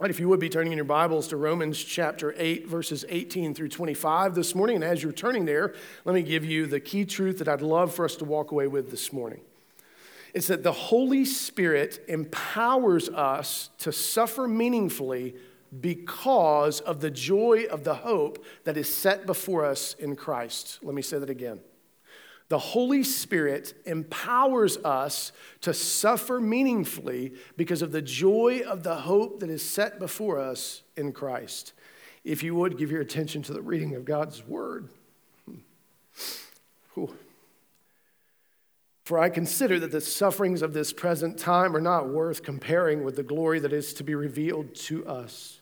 All right, if you would be turning in your Bibles to Romans chapter 8, verses 18 through 25 this morning. And as you're turning there, let me give you the key truth that I'd love for us to walk away with this morning. It's that the Holy Spirit empowers us to suffer meaningfully because of the joy of the hope that is set before us in Christ. Let me say that again. The Holy Spirit empowers us to suffer meaningfully because of the joy of the hope that is set before us in Christ. If you would give your attention to the reading of God's word. Hmm. Whew. For I consider that the sufferings of this present time are not worth comparing with the glory that is to be revealed to us.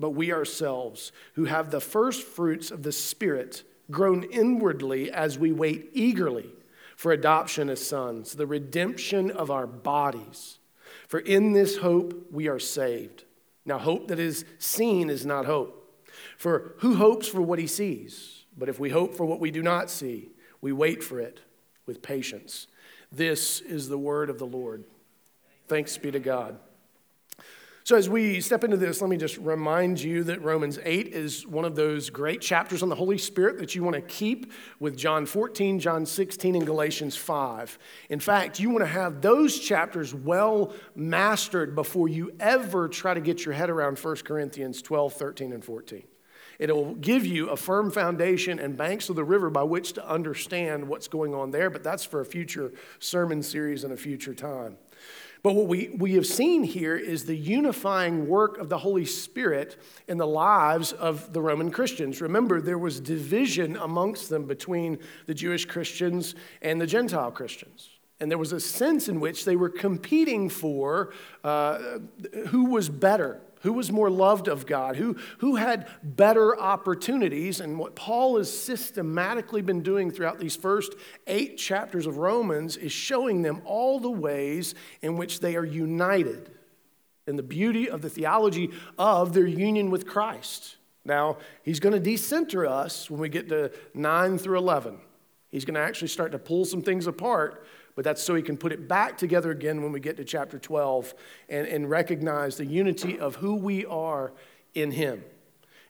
but we ourselves, who have the first fruits of the Spirit, groan inwardly as we wait eagerly for adoption as sons, the redemption of our bodies. For in this hope we are saved. Now, hope that is seen is not hope. For who hopes for what he sees? But if we hope for what we do not see, we wait for it with patience. This is the word of the Lord. Thanks be to God. So, as we step into this, let me just remind you that Romans 8 is one of those great chapters on the Holy Spirit that you want to keep with John 14, John 16, and Galatians 5. In fact, you want to have those chapters well mastered before you ever try to get your head around 1 Corinthians 12, 13, and 14. It'll give you a firm foundation and banks of the river by which to understand what's going on there, but that's for a future sermon series and a future time. But what we, we have seen here is the unifying work of the Holy Spirit in the lives of the Roman Christians. Remember, there was division amongst them between the Jewish Christians and the Gentile Christians. And there was a sense in which they were competing for uh, who was better who was more loved of God? Who, who had better opportunities? And what Paul has systematically been doing throughout these first eight chapters of Romans is showing them all the ways in which they are united in the beauty of the theology of their union with Christ. Now, he's going to decenter us when we get to 9 through 11. He's going to actually start to pull some things apart but that's so he can put it back together again when we get to chapter 12 and, and recognize the unity of who we are in him.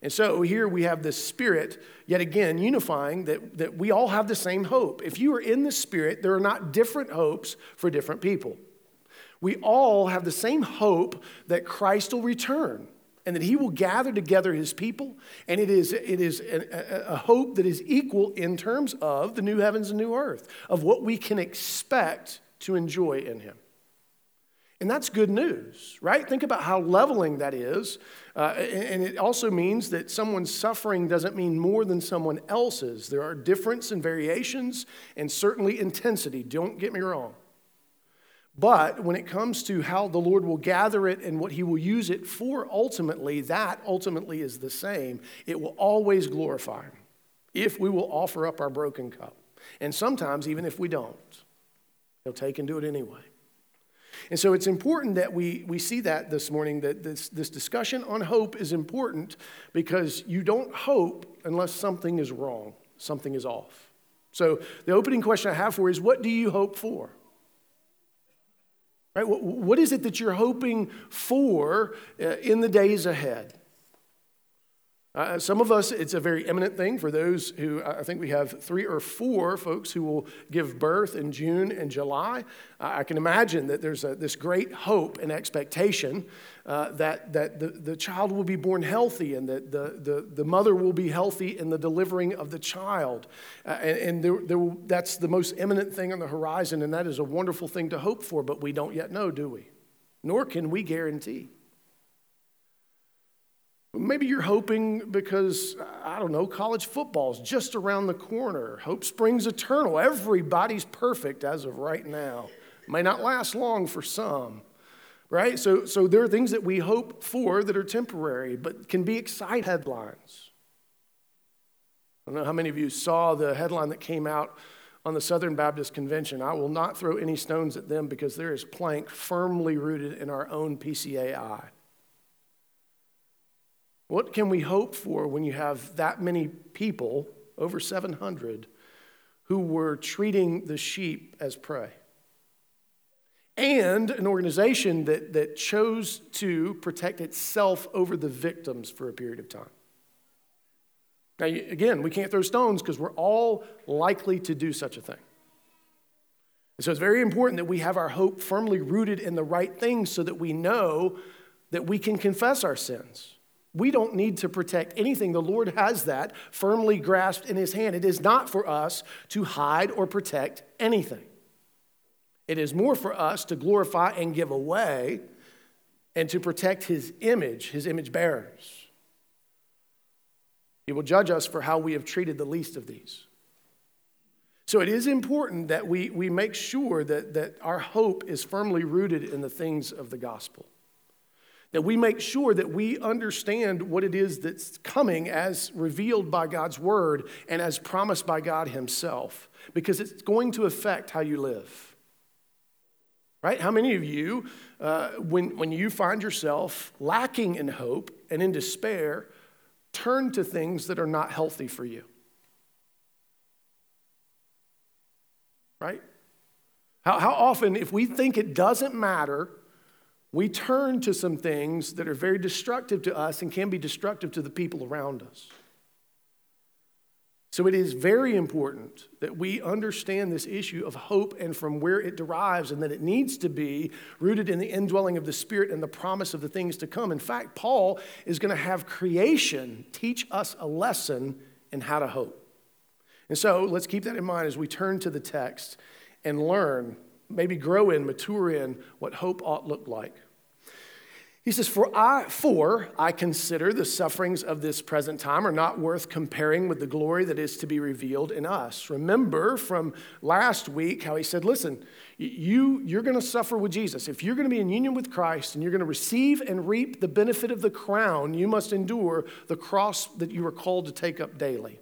And so here we have the Spirit, yet again, unifying that, that we all have the same hope. If you are in the Spirit, there are not different hopes for different people. We all have the same hope that Christ will return and that he will gather together his people. And it is, it is a, a, hope that is equal in terms of the new heavens and new earth, of what we can expect to enjoy in him. And that's good news, right? Think about how leveling that is. Uh, and it also means that someone's suffering doesn't mean more than someone else's. There are differences and variations and certainly intensity. Don't get me wrong. But when it comes to how the Lord will gather it and what he will use it for ultimately, that ultimately is the same. It will always glorify him if we will offer up our broken cup. And sometimes, even if we don't, he'll take and do it anyway. And so it's important that we, we see that this morning, that this, this discussion on hope is important because you don't hope unless something is wrong, something is off. So the opening question I have for you is what do you hope for? Right? What is it that you're hoping for uh, in the days ahead? Uh, some of us, it's a very imminent thing. For those who, I think we have three or four folks who will give birth in June and July. Uh, I can imagine that there's a, this great hope and expectation uh, that, that the, the child will be born healthy and that the, the, the mother will be healthy in the delivering of the child. Uh, and and there, there will, that's the most imminent thing on the horizon, and that is a wonderful thing to hope for, but we don't yet know, do we? Nor can we guarantee. Maybe you're hoping because, I don't know, college football is just around the corner. Hope springs eternal. Everybody's perfect as of right now. May not last long for some. right? So, so there are things that we hope for that are temporary, but can be exciting headlines. I don't know how many of you saw the headline that came out on the Southern Baptist Convention. I will not throw any stones at them because there is plank firmly rooted in our own PCA eye. What can we hope for when you have that many people, over 700, who were treating the sheep as prey? And an organization that, that chose to protect itself over the victims for a period of time. Now, again, we can't throw stones because we're all likely to do such a thing. And so it's very important that we have our hope firmly rooted in the right things so that we know that we can confess our sins. We don't need to protect anything. The Lord has that firmly grasped in His hand. It is not for us to hide or protect anything. It is more for us to glorify and give away and to protect His image, His image bearers. He will judge us for how we have treated the least of these. So it is important that we, we make sure that, that our hope is firmly rooted in the things of the gospel. That we make sure that we understand what it is that's coming as revealed by God's word and as promised by God Himself, because it's going to affect how you live. Right? How many of you, uh, when, when you find yourself lacking in hope and in despair, turn to things that are not healthy for you? Right? How, how often, if we think it doesn't matter, we turn to some things that are very destructive to us and can be destructive to the people around us. So it is very important that we understand this issue of hope and from where it derives, and that it needs to be rooted in the indwelling of the Spirit and the promise of the things to come. In fact, Paul is going to have creation teach us a lesson in how to hope. And so let's keep that in mind as we turn to the text and learn maybe grow in, mature in what hope ought look like. He says, for I, for I consider the sufferings of this present time are not worth comparing with the glory that is to be revealed in us. Remember from last week how he said, listen, you, you're going to suffer with Jesus. If you're going to be in union with Christ and you're going to receive and reap the benefit of the crown, you must endure the cross that you are called to take up daily.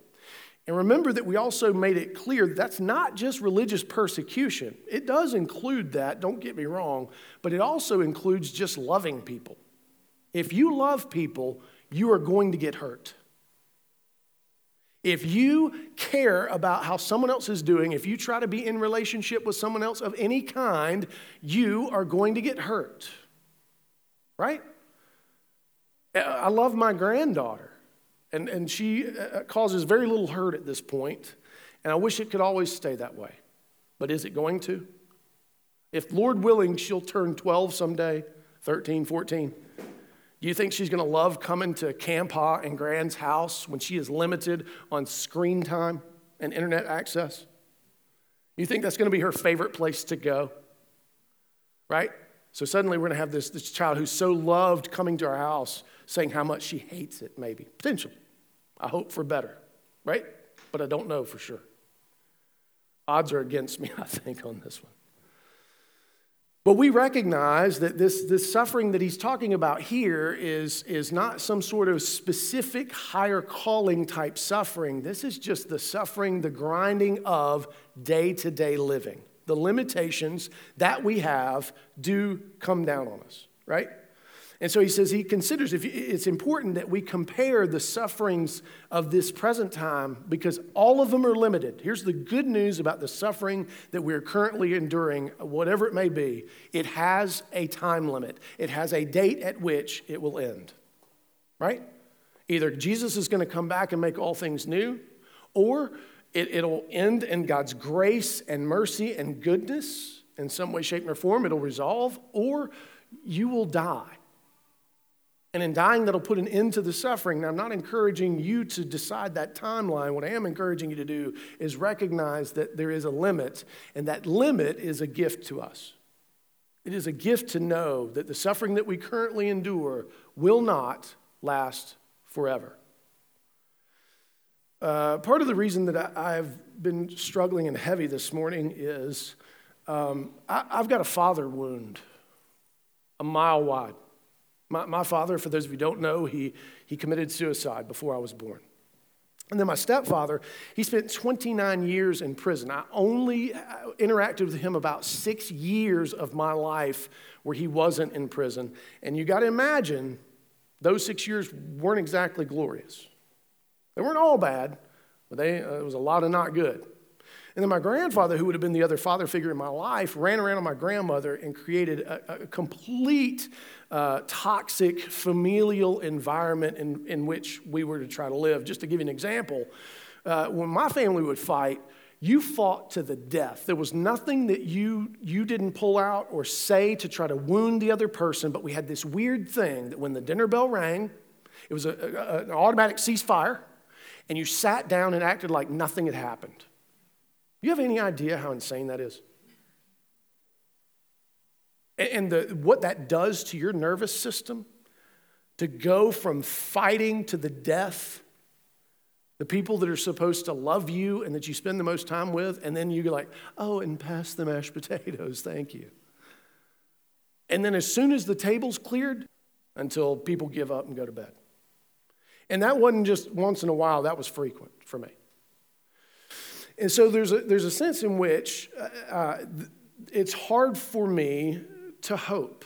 And remember that we also made it clear that's not just religious persecution. It does include that, don't get me wrong, but it also includes just loving people. If you love people, you are going to get hurt. If you care about how someone else is doing, if you try to be in relationship with someone else of any kind, you are going to get hurt. Right? I love my granddaughter. And, and she uh, causes very little hurt at this point, and I wish it could always stay that way. But is it going to? If, Lord willing, she'll turn 12 someday, 13, 14, do you think she's going to love coming to Campa and Grand's house when she is limited on screen time and internet access? You think that's going to be her favorite place to go? Right? So suddenly we're going to have this, this child who's so loved coming to our house saying how much she hates it, maybe. Potentially. I hope for better, right? But I don't know for sure. Odds are against me, I think, on this one. But we recognize that this, this suffering that he's talking about here is, is not some sort of specific higher calling type suffering. This is just the suffering, the grinding of day to day living. The limitations that we have do come down on us, right? And so he says he considers if it's important that we compare the sufferings of this present time because all of them are limited. Here's the good news about the suffering that we're currently enduring, whatever it may be. It has a time limit, it has a date at which it will end. Right? Either Jesus is going to come back and make all things new, or it, will end in God's grace and mercy and goodness in some way, shape, or form. It'll resolve, or you will die. And in dying, that'll put an end to the suffering. Now, I'm not encouraging you to decide that timeline. What I am encouraging you to do is recognize that there is a limit, and that limit is a gift to us. It is a gift to know that the suffering that we currently endure will not last forever. Uh, part of the reason that I, have been struggling and heavy this morning is um, I, I've got a father wound. a mile wide. My, my father, for those of you don't know, he, he committed suicide before I was born. And then my stepfather, he spent 29 years in prison. I only uh, interacted with him about six years of my life where he wasn't in prison. And you got to imagine, those six years weren't exactly glorious. They weren't all bad, but they, uh, it was a lot of not good. And then my grandfather, who would have been the other father figure in my life, ran around on my grandmother and created a, a complete uh, toxic familial environment in, in which we were to try to live. Just to give you an example, uh, when my family would fight, you fought to the death. There was nothing that you, you didn't pull out or say to try to wound the other person, but we had this weird thing that when the dinner bell rang, it was a, a, an automatic ceasefire, and you sat down and acted like nothing had happened. You have any idea how insane that is? And the, what that does to your nervous system to go from fighting to the death, the people that are supposed to love you and that you spend the most time with, and then you're like, oh, and pass the mashed potatoes, thank you. And then as soon as the table's cleared, until people give up and go to bed. And that wasn't just once in a while, that was frequent for me. And so there's a, there's a sense in which uh, uh it's hard for me to hope,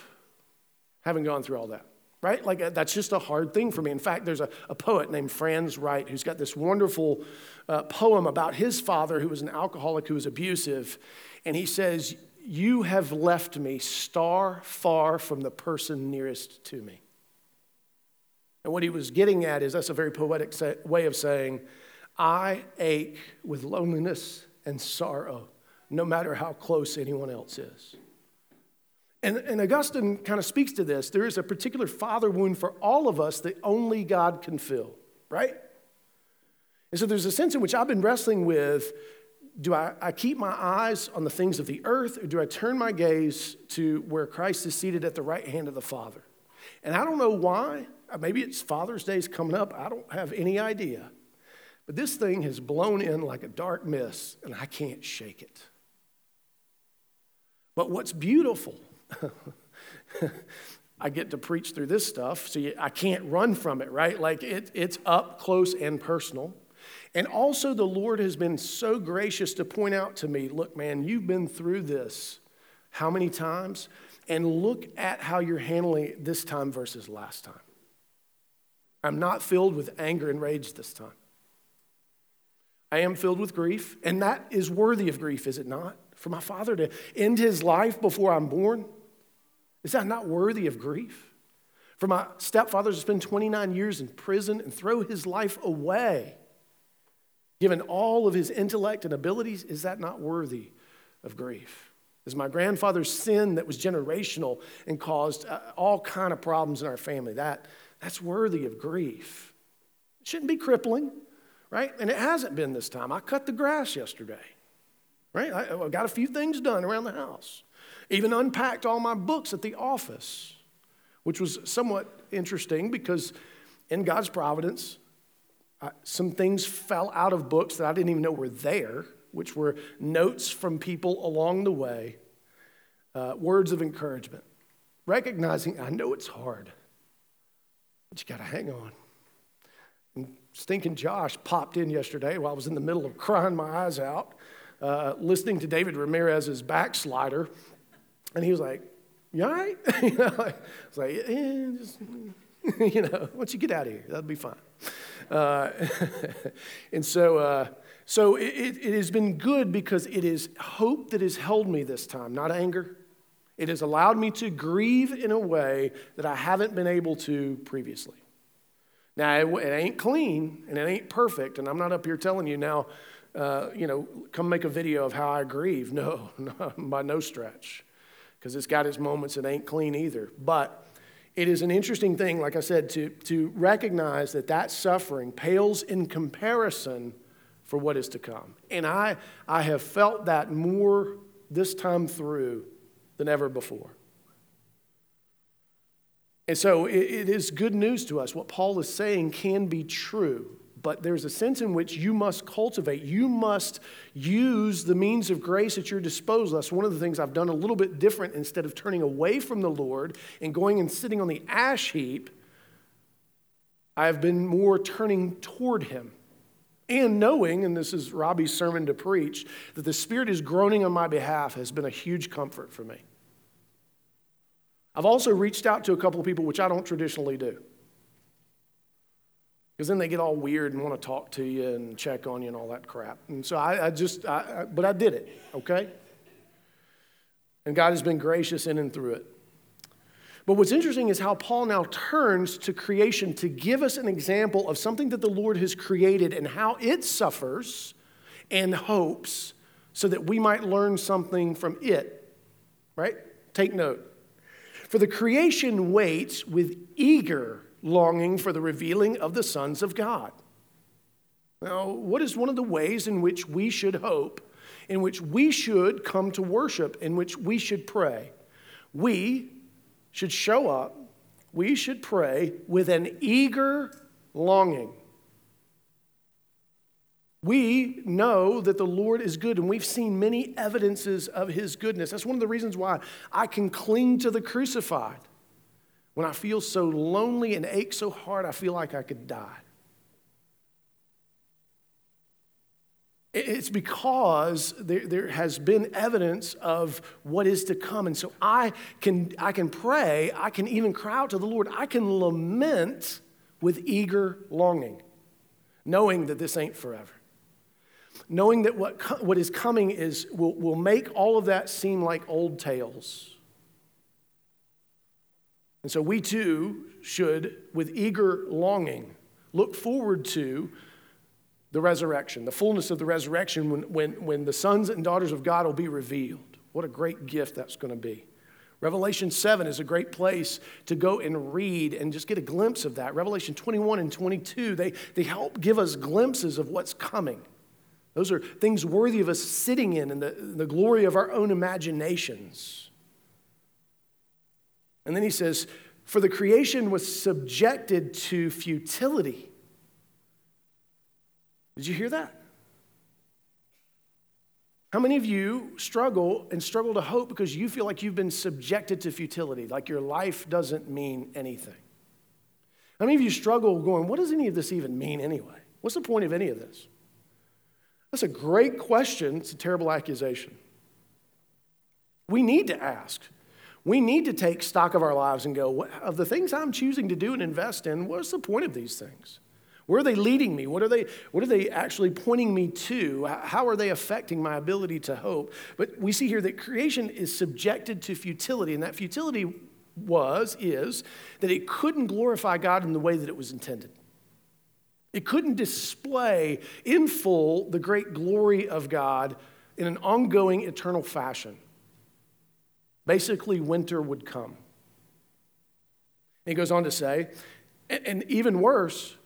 having gone through all that, right? Like uh, that's just a hard thing for me. In fact, there's a, a poet named Franz Wright who's got this wonderful uh, poem about his father who was an alcoholic who was abusive. And he says, You have left me star far from the person nearest to me. And what he was getting at is that's a very poetic way of saying, I ache with loneliness and sorrow, no matter how close anyone else is. And, and Augustine kind of speaks to this. There is a particular father wound for all of us that only God can fill, right? And so there's a sense in which I've been wrestling with do I, I keep my eyes on the things of the earth, or do I turn my gaze to where Christ is seated at the right hand of the Father? And I don't know why. Uh, maybe it's Father's Day's coming up. I don't have any idea. But this thing has blown in like a dark mist, and I can't shake it. But what's beautiful, I get to preach through this stuff, so I can't run from it, right? Like it, it's up close and personal. And also, the Lord has been so gracious to point out to me look, man, you've been through this how many times? And look at how you're handling it this time versus last time. I'm not filled with anger and rage this time. I am filled with grief, and that is worthy of grief, is it not? For my father to end his life before I'm born, is that not worthy of grief? For my stepfather to spend 29 years in prison and throw his life away, given all of his intellect and abilities, is that not worthy of grief? Is my grandfather's sin that was generational and caused uh, all kind of problems in our family, that, that's worthy of grief. It shouldn't be crippling right? And it hasn't been this time. I cut the grass yesterday, right? I, I got a few things done around the house, even unpacked all my books at the office, which was somewhat interesting because in God's providence, I, some things fell out of books that I didn't even know were there, which were notes from people along the way, uh, words of encouragement, recognizing I know it's hard, but you got to hang on. And stinking Josh popped in yesterday while I was in the middle of crying my eyes out, uh, listening to David Ramirez's backslider. And he was like, You all right? you know, I was like, just, you know, once you get out of here, that'll be fine. Uh, and so, uh, so it, it has been good because it is hope that has held me this time, not anger. It has allowed me to grieve in a way that I haven't been able to previously. Now, it, it, ain't clean and it ain't perfect, and I'm not up here telling you now, uh, you know, come make a video of how I grieve. No, no by no stretch, because it's got its moments it ain't clean either. But it is an interesting thing, like I said, to, to recognize that that suffering pales in comparison for what is to come. And I, I have felt that more this time through than ever before. And so it, it is good news to us. What Paul is saying can be true. but there's a sense in which you must cultivate. You must use the means of grace at your disposal. That's one of the things I've done a little bit different. Instead of turning away from the Lord and going and sitting on the ash heap, I've been more turning toward Him. And knowing, and this is Robbie's sermon to preach, that the Spirit is groaning on my behalf has been a huge comfort for me. I've also reached out to a couple of people, which I don't traditionally do. Because then they get all weird and want to talk to you and check on you and all that crap. And so I, I just, I, I, but I did it, okay? And God has been gracious in and through it. But what's interesting is how Paul now turns to creation to give us an example of something that the Lord has created and how it suffers and hopes so that we might learn something from it. Right? Take note. For the creation waits with eager longing for the revealing of the sons of God. Now, what is one of the ways in which we should hope, in which we should come to worship, in which we should pray? We, should show up, we should pray with an eager longing. We know that the Lord is good, and we've seen many evidences of his goodness. That's one of the reasons why I can cling to the crucified. When I feel so lonely and ache so hard, I feel like I could die. It's because there, there has been evidence of what is to come. And so I can, I can pray, I can even cry out to the Lord, I can lament with eager longing, knowing that this ain't forever. Knowing that what, what is coming is, will, will make all of that seem like old tales. And so we too should, with eager longing, look forward to the resurrection, the fullness of the resurrection when, when, when the sons and daughters of God will be revealed. What a great gift that's going to be. Revelation 7 is a great place to go and read and just get a glimpse of that. Revelation 21 and 22, they, they help give us glimpses of what's coming. Those are things worthy of us sitting in and the, the glory of our own imaginations. And then he says, For the creation was subjected to futility did you hear that? How many of you struggle and struggle to hope because you feel like you've been subjected to futility, like your life doesn't mean anything? How many of you struggle going, what does any of this even mean anyway? What's the point of any of this? That's a great question. It's a terrible accusation. We need to ask. We need to take stock of our lives and go, of the things I'm choosing to do and invest in, what's the point of these things? Where are they leading me? What are they, what are they actually pointing me to? How are they affecting my ability to hope? But we see here that creation is subjected to futility, and that futility was, is, that it couldn't glorify God in the way that it was intended. It couldn't display in full the great glory of God in an ongoing, eternal fashion. Basically, winter would come. And he goes on to say, and even worse,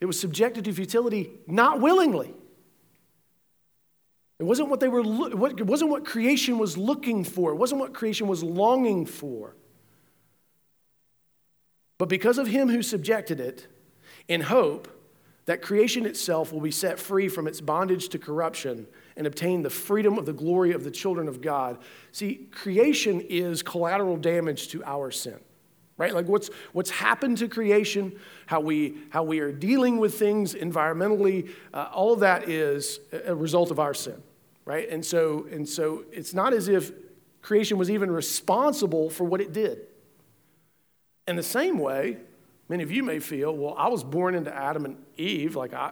it was subjected to futility not willingly. It wasn't what they were it wasn't what creation was looking for. It wasn't what creation was longing for. But because of him who subjected it, in hope that creation itself will be set free from its bondage to corruption and obtain the freedom of the glory of the children of God. See, creation is collateral damage to our sin right? Like what's, what's happened to creation, how we, how we are dealing with things environmentally, uh, all of that is a result of our sin, right? And so, and so it's not as if creation was even responsible for what it did. In the same way, many of you may feel, well, I was born into Adam and Eve. Like, I,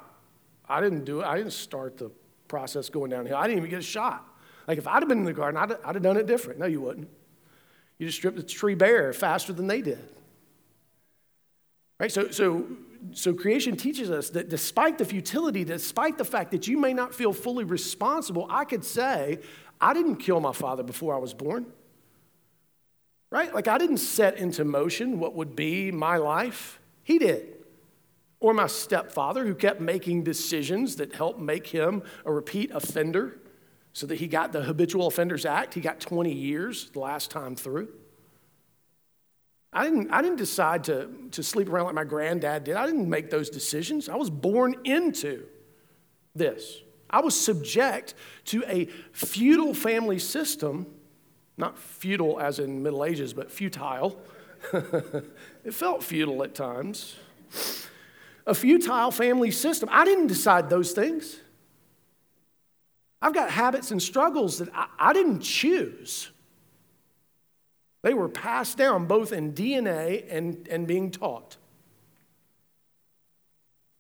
I didn't do it. I didn't start the process going downhill. I didn't even get a shot. Like, if I'd have been in the garden, I'd, I'd have done it different. No, you wouldn't. You just stripped the tree bare faster than they did. Right? So, so, so creation teaches us that despite the futility, despite the fact that you may not feel fully responsible, I could say, I didn't kill my father before I was born. Right? Like I didn't set into motion what would be my life. He did. Or my stepfather, who kept making decisions that helped make him a repeat offender so that he got the Habitual Offenders Act. He got 20 years the last time through. I didn't, I didn't decide to, to sleep around like my granddad did. I didn't make those decisions. I was born into this. I was subject to a feudal family system, not feudal as in Middle Ages, but futile. it felt futile at times. A futile family system. I didn't decide those things. I've got habits and struggles that I, I didn't choose. They were passed down both in DNA and, and being taught.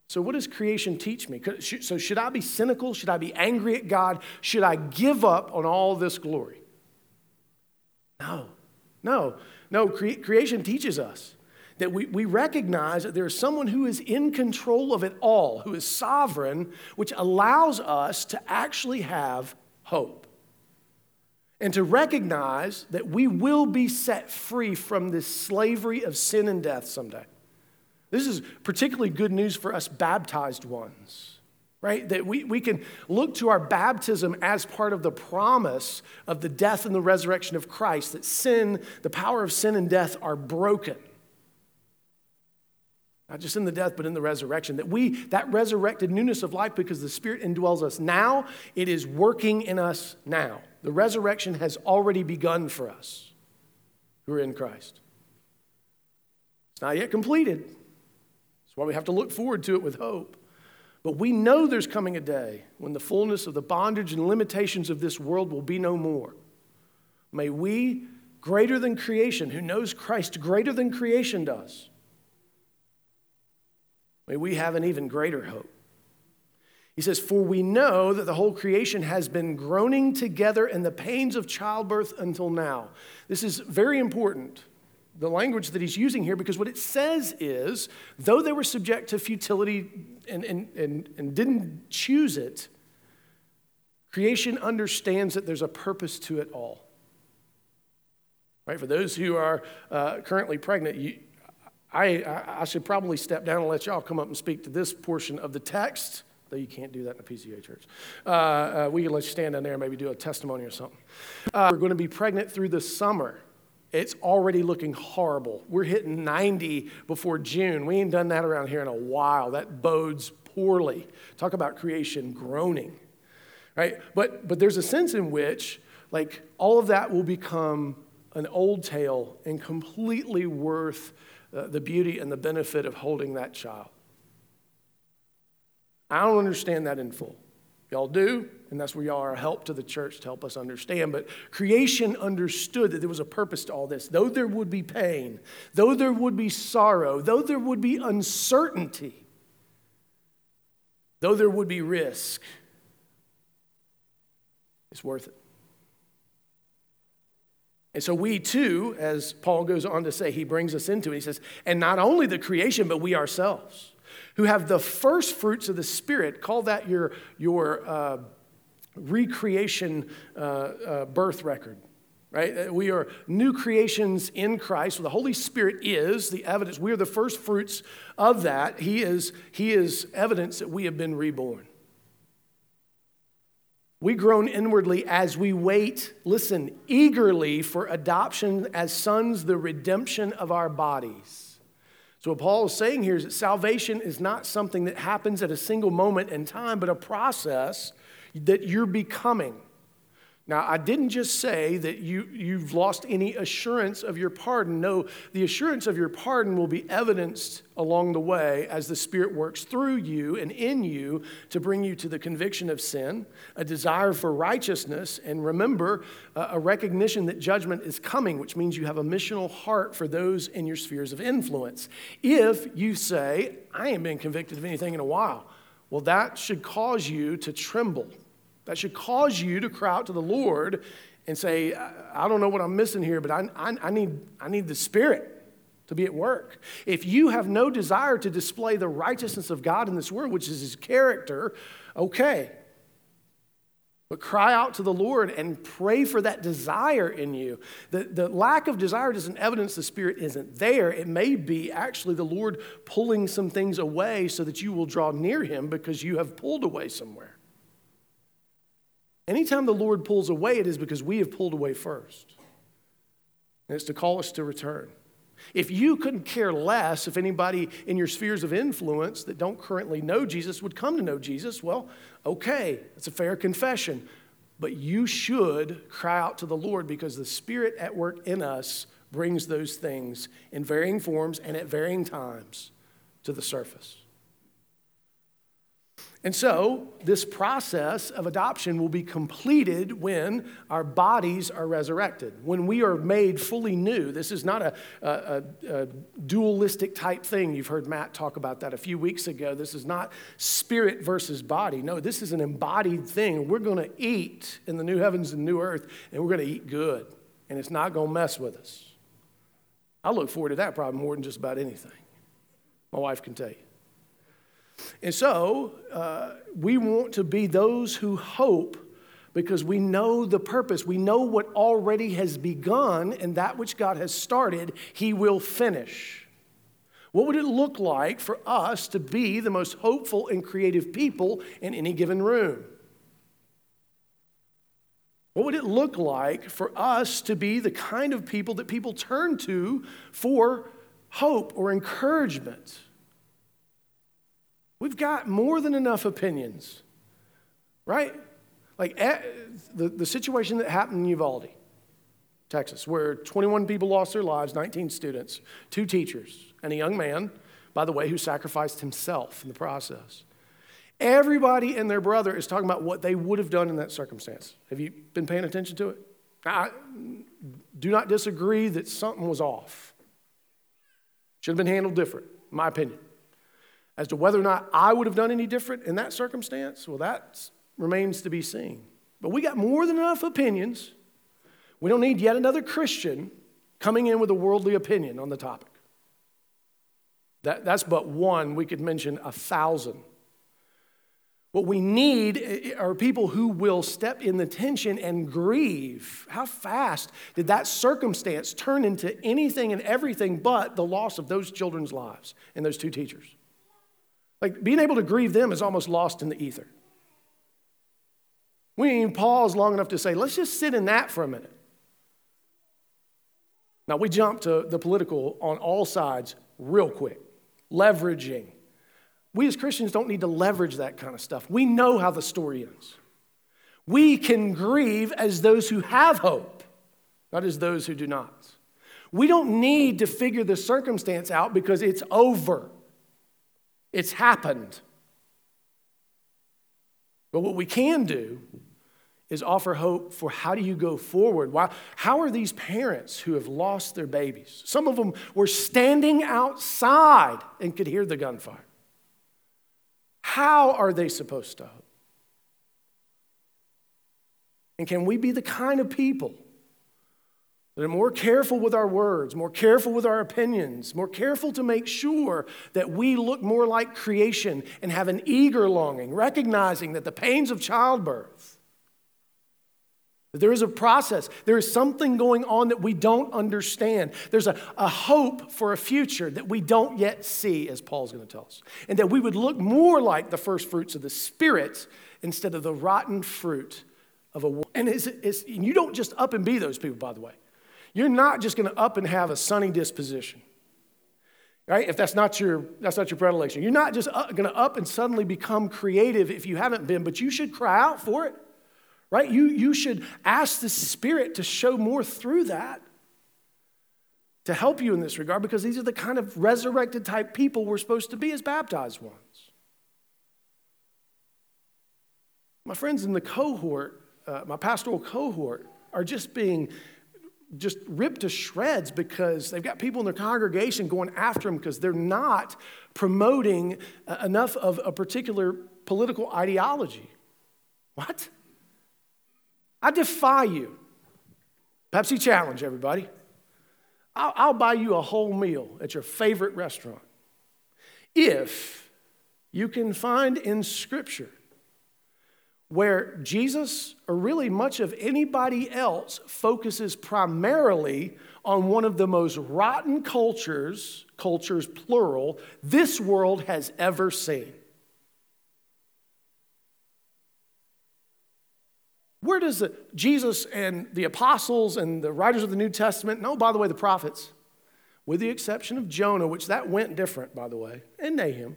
So, what does creation teach me? So, should I be cynical? Should I be angry at God? Should I give up on all this glory? No, no, no. Cre- creation teaches us that we, we recognize that there is someone who is in control of it all, who is sovereign, which allows us to actually have hope and to recognize that we will be set free from this slavery of sin and death someday. This is particularly good news for us baptized ones, right? That we, we can look to our baptism as part of the promise of the death and the resurrection of Christ, that sin, the power of sin and death are broken. Not just in the death, but in the resurrection. That we, that resurrected newness of life, because the Spirit indwells us now, it is working in us now. The resurrection has already begun for us who are in Christ. It's not yet completed. That's why we have to look forward to it with hope. But we know there's coming a day when the fullness of the bondage and limitations of this world will be no more. May we, greater than creation, who knows Christ greater than creation does, may we have an even greater hope. He says, For we know that the whole creation has been groaning together in the pains of childbirth until now. This is very important, the language that he's using here, because what it says is, though they were subject to futility and, and, and, and didn't choose it, creation understands that there's a purpose to it all. Right? For those who are uh, currently pregnant, you, I, I, should probably step down and let y'all come up and speak to this portion of the text though you can't do that in a PCA church. Uh, uh, we can let you stand down there and maybe do a testimony or something. Uh, we're going to be pregnant through the summer. It's already looking horrible. We're hitting 90 before June. We ain't done that around here in a while. That bodes poorly. Talk about creation groaning, right? But, but there's a sense in which, like, all of that will become an old tale and completely worth uh, the beauty and the benefit of holding that child. I don't understand that in full. Y'all do, and that's where y'all are a help to the church to help us understand. But creation understood that there was a purpose to all this. Though there would be pain, though there would be sorrow, though there would be uncertainty, though there would be risk, it's worth it. And so we too, as Paul goes on to say, he brings us into it. He says, and not only the creation, but we ourselves who have the first fruits of the Spirit. Call that your, your uh, recreation uh, uh, birth record. Right? Uh, we are new creations in Christ. The Holy Spirit is the evidence. We are the first fruits of that. He is, he is evidence that we have been reborn. We groan inwardly as we wait, listen, eagerly for adoption as sons, the redemption of our bodies. So, what Paul is saying here is that salvation is not something that happens at a single moment in time, but a process that you're becoming. Now, I didn't just say that you, you've lost any assurance of your pardon. No, the assurance of your pardon will be evidenced along the way as the Spirit works through you and in you to bring you to the conviction of sin, a desire for righteousness, and remember, uh, a recognition that judgment is coming, which means you have a missional heart for those in your spheres of influence. If you say, I ain't been convicted of anything in a while, well, that should cause you to tremble that should cause you to cry out to the Lord and say, I don't know what I'm missing here, but I, I, I, need, I need the Spirit to be at work. If you have no desire to display the righteousness of God in this world, which is His character, okay. But cry out to the Lord and pray for that desire in you. The, the lack of desire doesn't evidence the Spirit isn't there. It may be actually the Lord pulling some things away so that you will draw near Him because you have pulled away somewhere. Anytime the Lord pulls away, it is because we have pulled away first. And it's to call us to return. If you couldn't care less if anybody in your spheres of influence that don't currently know Jesus would come to know Jesus, well, okay, it's a fair confession. But you should cry out to the Lord because the Spirit at work in us brings those things in varying forms and at varying times to the surface. And so, this process of adoption will be completed when our bodies are resurrected, when we are made fully new. This is not a, a, a, dualistic type thing. You've heard Matt talk about that a few weeks ago. This is not spirit versus body. No, this is an embodied thing. We're going to eat in the new heavens and new earth, and we're going to eat good, and it's not going to mess with us. I look forward to that probably more than just about anything. My wife can tell you. And so uh, we want to be those who hope because we know the purpose. We know what already has begun, and that which God has started, He will finish. What would it look like for us to be the most hopeful and creative people in any given room? What would it look like for us to be the kind of people that people turn to for hope or encouragement? We've got more than enough opinions, right? Like eh, the, the situation that happened in Uvalde, Texas, where 21 people lost their lives, 19 students, two teachers, and a young man, by the way, who sacrificed himself in the process. Everybody and their brother is talking about what they would have done in that circumstance. Have you been paying attention to it? I do not disagree that something was off. Should have been handled different, my opinion. As to whether or not I would have done any different in that circumstance, well, that remains to be seen. But we got more than enough opinions. We don't need yet another Christian coming in with a worldly opinion on the topic. That, that's but one. We could mention a thousand. What we need are people who will step in the tension and grieve. How fast did that circumstance turn into anything and everything but the loss of those children's lives and those two teachers? Like being able to grieve them is almost lost in the ether. We didn't even pause long enough to say, let's just sit in that for a minute. Now, we jump to the political on all sides real quick, leveraging. We as Christians don't need to leverage that kind of stuff. We know how the story ends. We can grieve as those who have hope, not as those who do not. We don't need to figure the circumstance out because it's over. It's happened. But what we can do is offer hope for how do you go forward? Why, how are these parents who have lost their babies? Some of them were standing outside and could hear the gunfire. How are they supposed to hope? And can we be the kind of people that are more careful with our words, more careful with our opinions, more careful to make sure that we look more like creation and have an eager longing, recognizing that the pains of childbirth, that there is a process, there is something going on that we don't understand. There's a, a hope for a future that we don't yet see, as Paul's going to tell us. And that we would look more like the first fruits of the Spirit instead of the rotten fruit of a. And it's, it's, you don't just up and be those people, by the way. You're not just going to up and have a sunny disposition. Right? If that's not your that's not your predilection. You're not just going to up and suddenly become creative if you haven't been, but you should cry out for it. Right? You you should ask the Spirit to show more through that to help you in this regard because these are the kind of resurrected type people we're supposed to be as baptized ones. My friends in the cohort, uh, my pastoral cohort, are just being just ripped to shreds because they've got people in their congregation going after them because they're not promoting uh, enough of a particular political ideology. What? I defy you. Pepsi challenge, everybody. I'll, I'll buy you a whole meal at your favorite restaurant if you can find in Scripture where Jesus, or really much of anybody else, focuses primarily on one of the most rotten cultures, cultures plural, this world has ever seen. Where does the, Jesus and the apostles and the writers of the New Testament, no, by the way, the prophets, with the exception of Jonah, which that went different, by the way, and Nahum,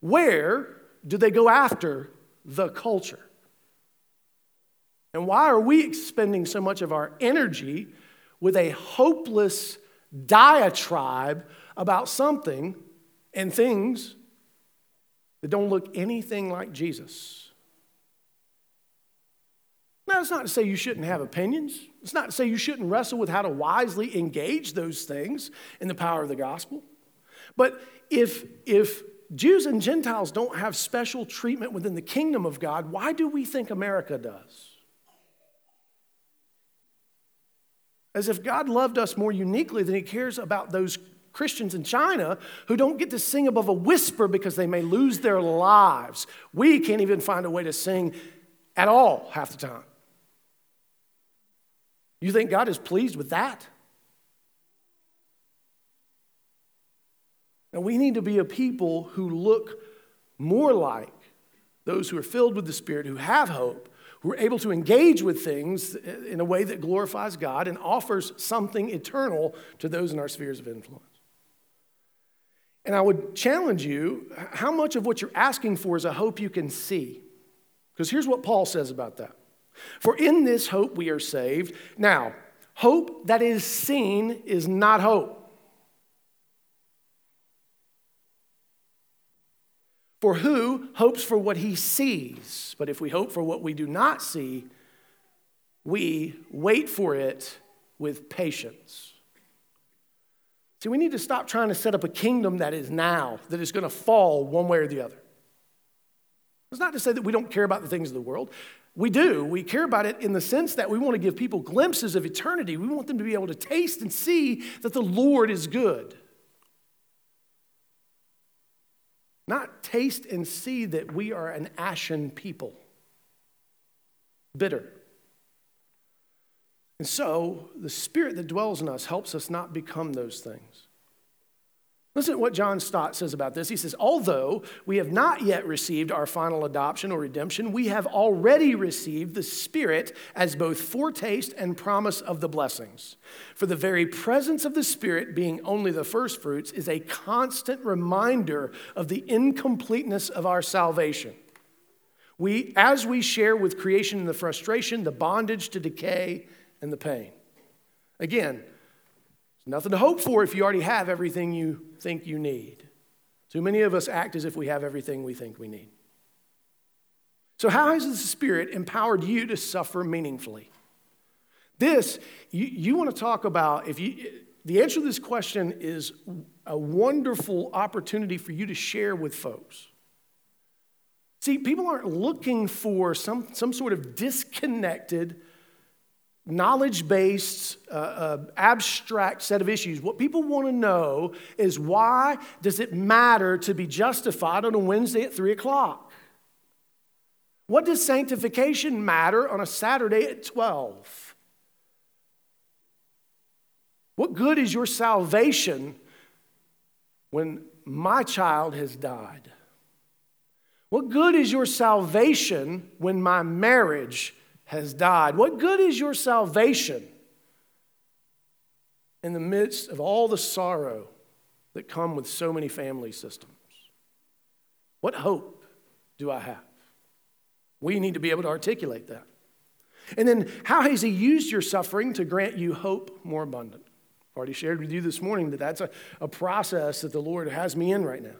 where do they go after the culture? And why are we expending so much of our energy with a hopeless diatribe about something and things that don't look anything like Jesus? Now, it's not to say you shouldn't have opinions. It's not to say you shouldn't wrestle with how to wisely engage those things in the power of the gospel. But if, if Jews and Gentiles don't have special treatment within the kingdom of God, why do we think America does? As if God loved us more uniquely than he cares about those Christians in China who don't get to sing above a whisper because they may lose their lives. We can't even find a way to sing at all half the time. You think God is pleased with that? And we need to be a people who look more like those who are filled with the Spirit, who have hope, who are able to engage with things in a way that glorifies God and offers something eternal to those in our spheres of influence. And I would challenge you how much of what you're asking for is a hope you can see? Because here's what Paul says about that. For in this hope we are saved. Now, hope that is seen is not hope. For who hopes for what he sees? But if we hope for what we do not see, we wait for it with patience. See, we need to stop trying to set up a kingdom that is now, that is going to fall one way or the other. It's not to say that we don't care about the things of the world. We do. We care about it in the sense that we want to give people glimpses of eternity. We want them to be able to taste and see that the Lord is good. Not taste and see that we are an ashen people, bitter. And so, the Spirit that dwells in us helps us not become those things. Listen to what John Stott says about this. He says, Although we have not yet received our final adoption or redemption, we have already received the Spirit as both foretaste and promise of the blessings. For the very presence of the Spirit, being only the first fruits, is a constant reminder of the incompleteness of our salvation. We, as we share with creation in the frustration, the bondage to decay, and the pain. Again, there's Nothing to hope for if you already have everything you think you need. Too many of us act as if we have everything we think we need. So, how has the Spirit empowered you to suffer meaningfully? This, you, you want to talk about, if you, the answer to this question is a wonderful opportunity for you to share with folks. See, people aren't looking for some, some sort of disconnected, knowledge based, uh, uh, abstract set of issues. What people want to know is why does it matter to be justified on a Wednesday at 3 o'clock? What does sanctification matter on a Saturday at 12? What good is your salvation when my child has died? What good is your salvation when my marriage has died. What good is your salvation in the midst of all the sorrow that come with so many family systems? What hope do I have? We need to be able to articulate that. And then, how has He used your suffering to grant you hope more abundant? I've already shared with you this morning that that's a, a process that the Lord has me in right now.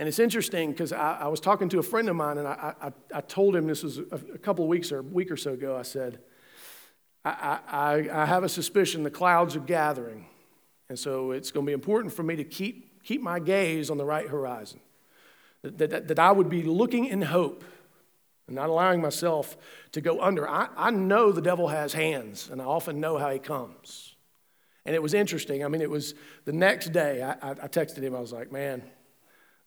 And it's interesting because I, I, was talking to a friend of mine and I, I, I told him this was a, a, couple of weeks or a week or so ago. I said, I, I, I have a suspicion the clouds are gathering. And so it's going to be important for me to keep, keep my gaze on the right horizon. That, that, that I would be looking in hope and not allowing myself to go under. I, I know the devil has hands, and I often know how he comes. And it was interesting. I mean, it was the next day, I, I texted him. I was like, man,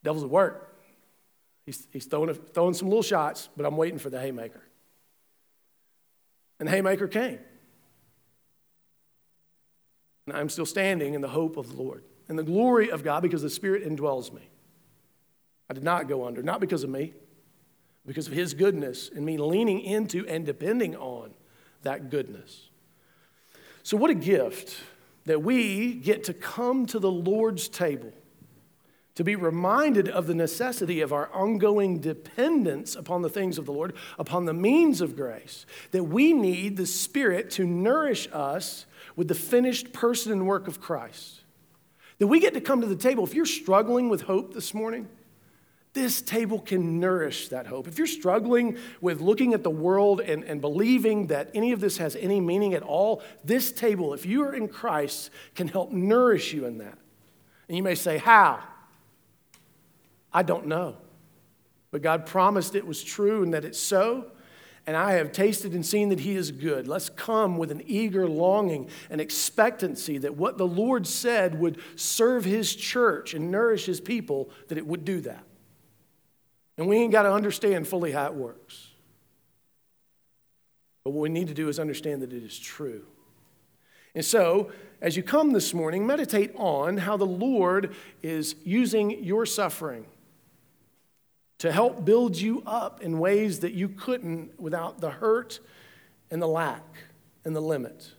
Devil's at work. He's, he's throwing, a, throwing some little shots, but I'm waiting for the haymaker. And the haymaker came. And I'm still standing in the hope of the Lord and the glory of God because the Spirit indwells me. I did not go under, not because of me, because of His goodness and me leaning into and depending on that goodness. So, what a gift that we get to come to the Lord's table to be reminded of the necessity of our ongoing dependence upon the things of the Lord, upon the means of grace, that we need the Spirit to nourish us with the finished person and work of Christ. That we get to come to the table. If you're struggling with hope this morning, this table can nourish that hope. If you're struggling with looking at the world and, and believing that any of this has any meaning at all, this table, if you are in Christ, can help nourish you in that. And you may say, How? I don't know. But God promised it was true and that it's so. And I have tasted and seen that He is good. Let's come with an eager longing and expectancy that what the Lord said would serve His church and nourish His people, that it would do that. And we ain't got to understand fully how it works. But what we need to do is understand that it is true. And so, as you come this morning, meditate on how the Lord is using your suffering to help build you up in ways that you couldn't without the hurt and the lack and the limit.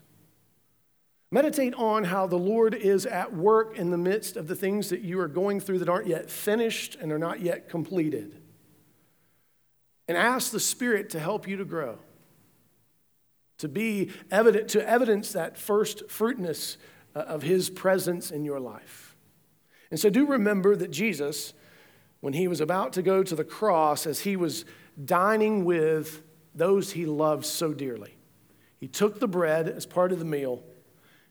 Meditate on how the Lord is at work in the midst of the things that you are going through that aren't yet finished and are not yet completed. And ask the Spirit to help you to grow, to be evident, to evidence that first fruitness uh, of His presence in your life. And so do remember that Jesus when he was about to go to the cross as he was dining with those he loved so dearly. He took the bread as part of the meal,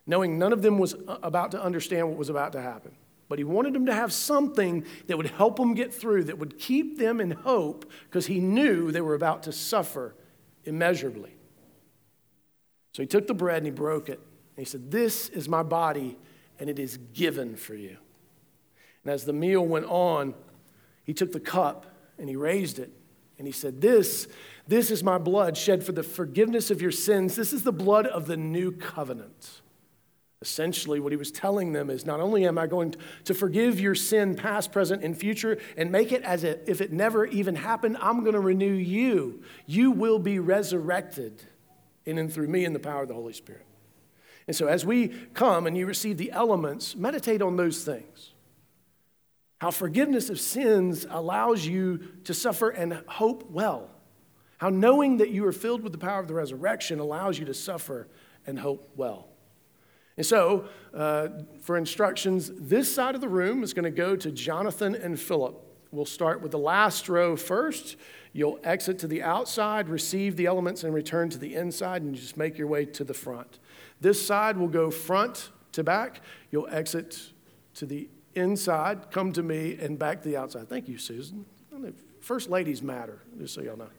knowing none of them was about to understand what was about to happen. But he wanted them to have something that would help them get through, that would keep them in hope, because he knew they were about to suffer immeasurably. So he took the bread and he broke it. And he said, This is my body, and it is given for you. And as the meal went on, he took the cup and he raised it and he said, This, this is my blood shed for the forgiveness of your sins. This is the blood of the new covenant. Essentially, what he was telling them is not only am I going to forgive your sin, past, present, and future, and make it as if it never even happened, I'm going to renew you. You will be resurrected in and through me in the power of the Holy Spirit. And so, as we come and you receive the elements, meditate on those things. How forgiveness of sins allows you to suffer and hope well. How knowing that you are filled with the power of the resurrection allows you to suffer and hope well. And so, uh, for instructions, this side of the room is going to go to Jonathan and Philip. We'll start with the last row first. You'll exit to the outside, receive the elements, and return to the inside, and just make your way to the front. This side will go front to back. You'll exit to the inside, come to me, and back to the outside. Thank you, Susan. First ladies matter, just so y'all know.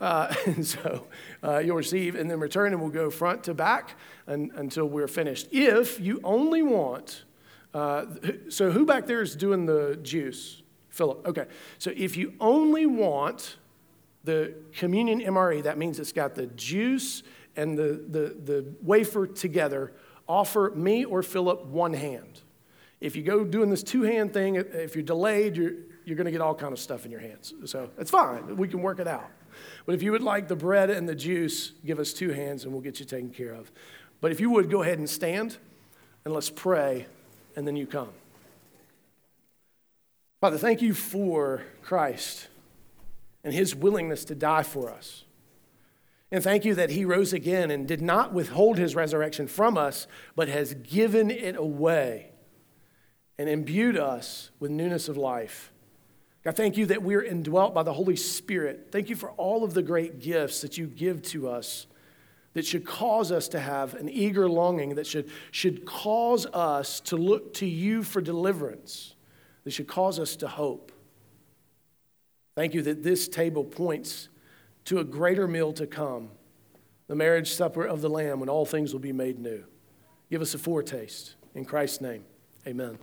Uh, and so uh, you'll receive and then return, and we'll go front to back and, until we're finished. If you only want, uh, so who back there is doing the juice? Philip. Okay. So if you only want the communion MRE, that means it's got the juice and the, the, the wafer together. Offer me or Philip one hand. If you go doing this two hand thing, if you're delayed, you're, you're going to get all kind of stuff in your hands. So it's fine. We can work it out. But if you would like the bread and the juice, give us two hands and we'll get you taken care of. But if you would, go ahead and stand and let's pray and then you come. Father, thank you for Christ and his willingness to die for us. And thank you that he rose again and did not withhold his resurrection from us, but has given it away and imbued us with newness of life. God, thank you that we're indwelt by the Holy Spirit. Thank you for all of the great gifts that you give to us that should cause us to have an eager longing, that should, should cause us to look to you for deliverance, that should cause us to hope. Thank you that this table points to a greater meal to come, the marriage supper of the Lamb, when all things will be made new. Give us a foretaste. In Christ's name, amen.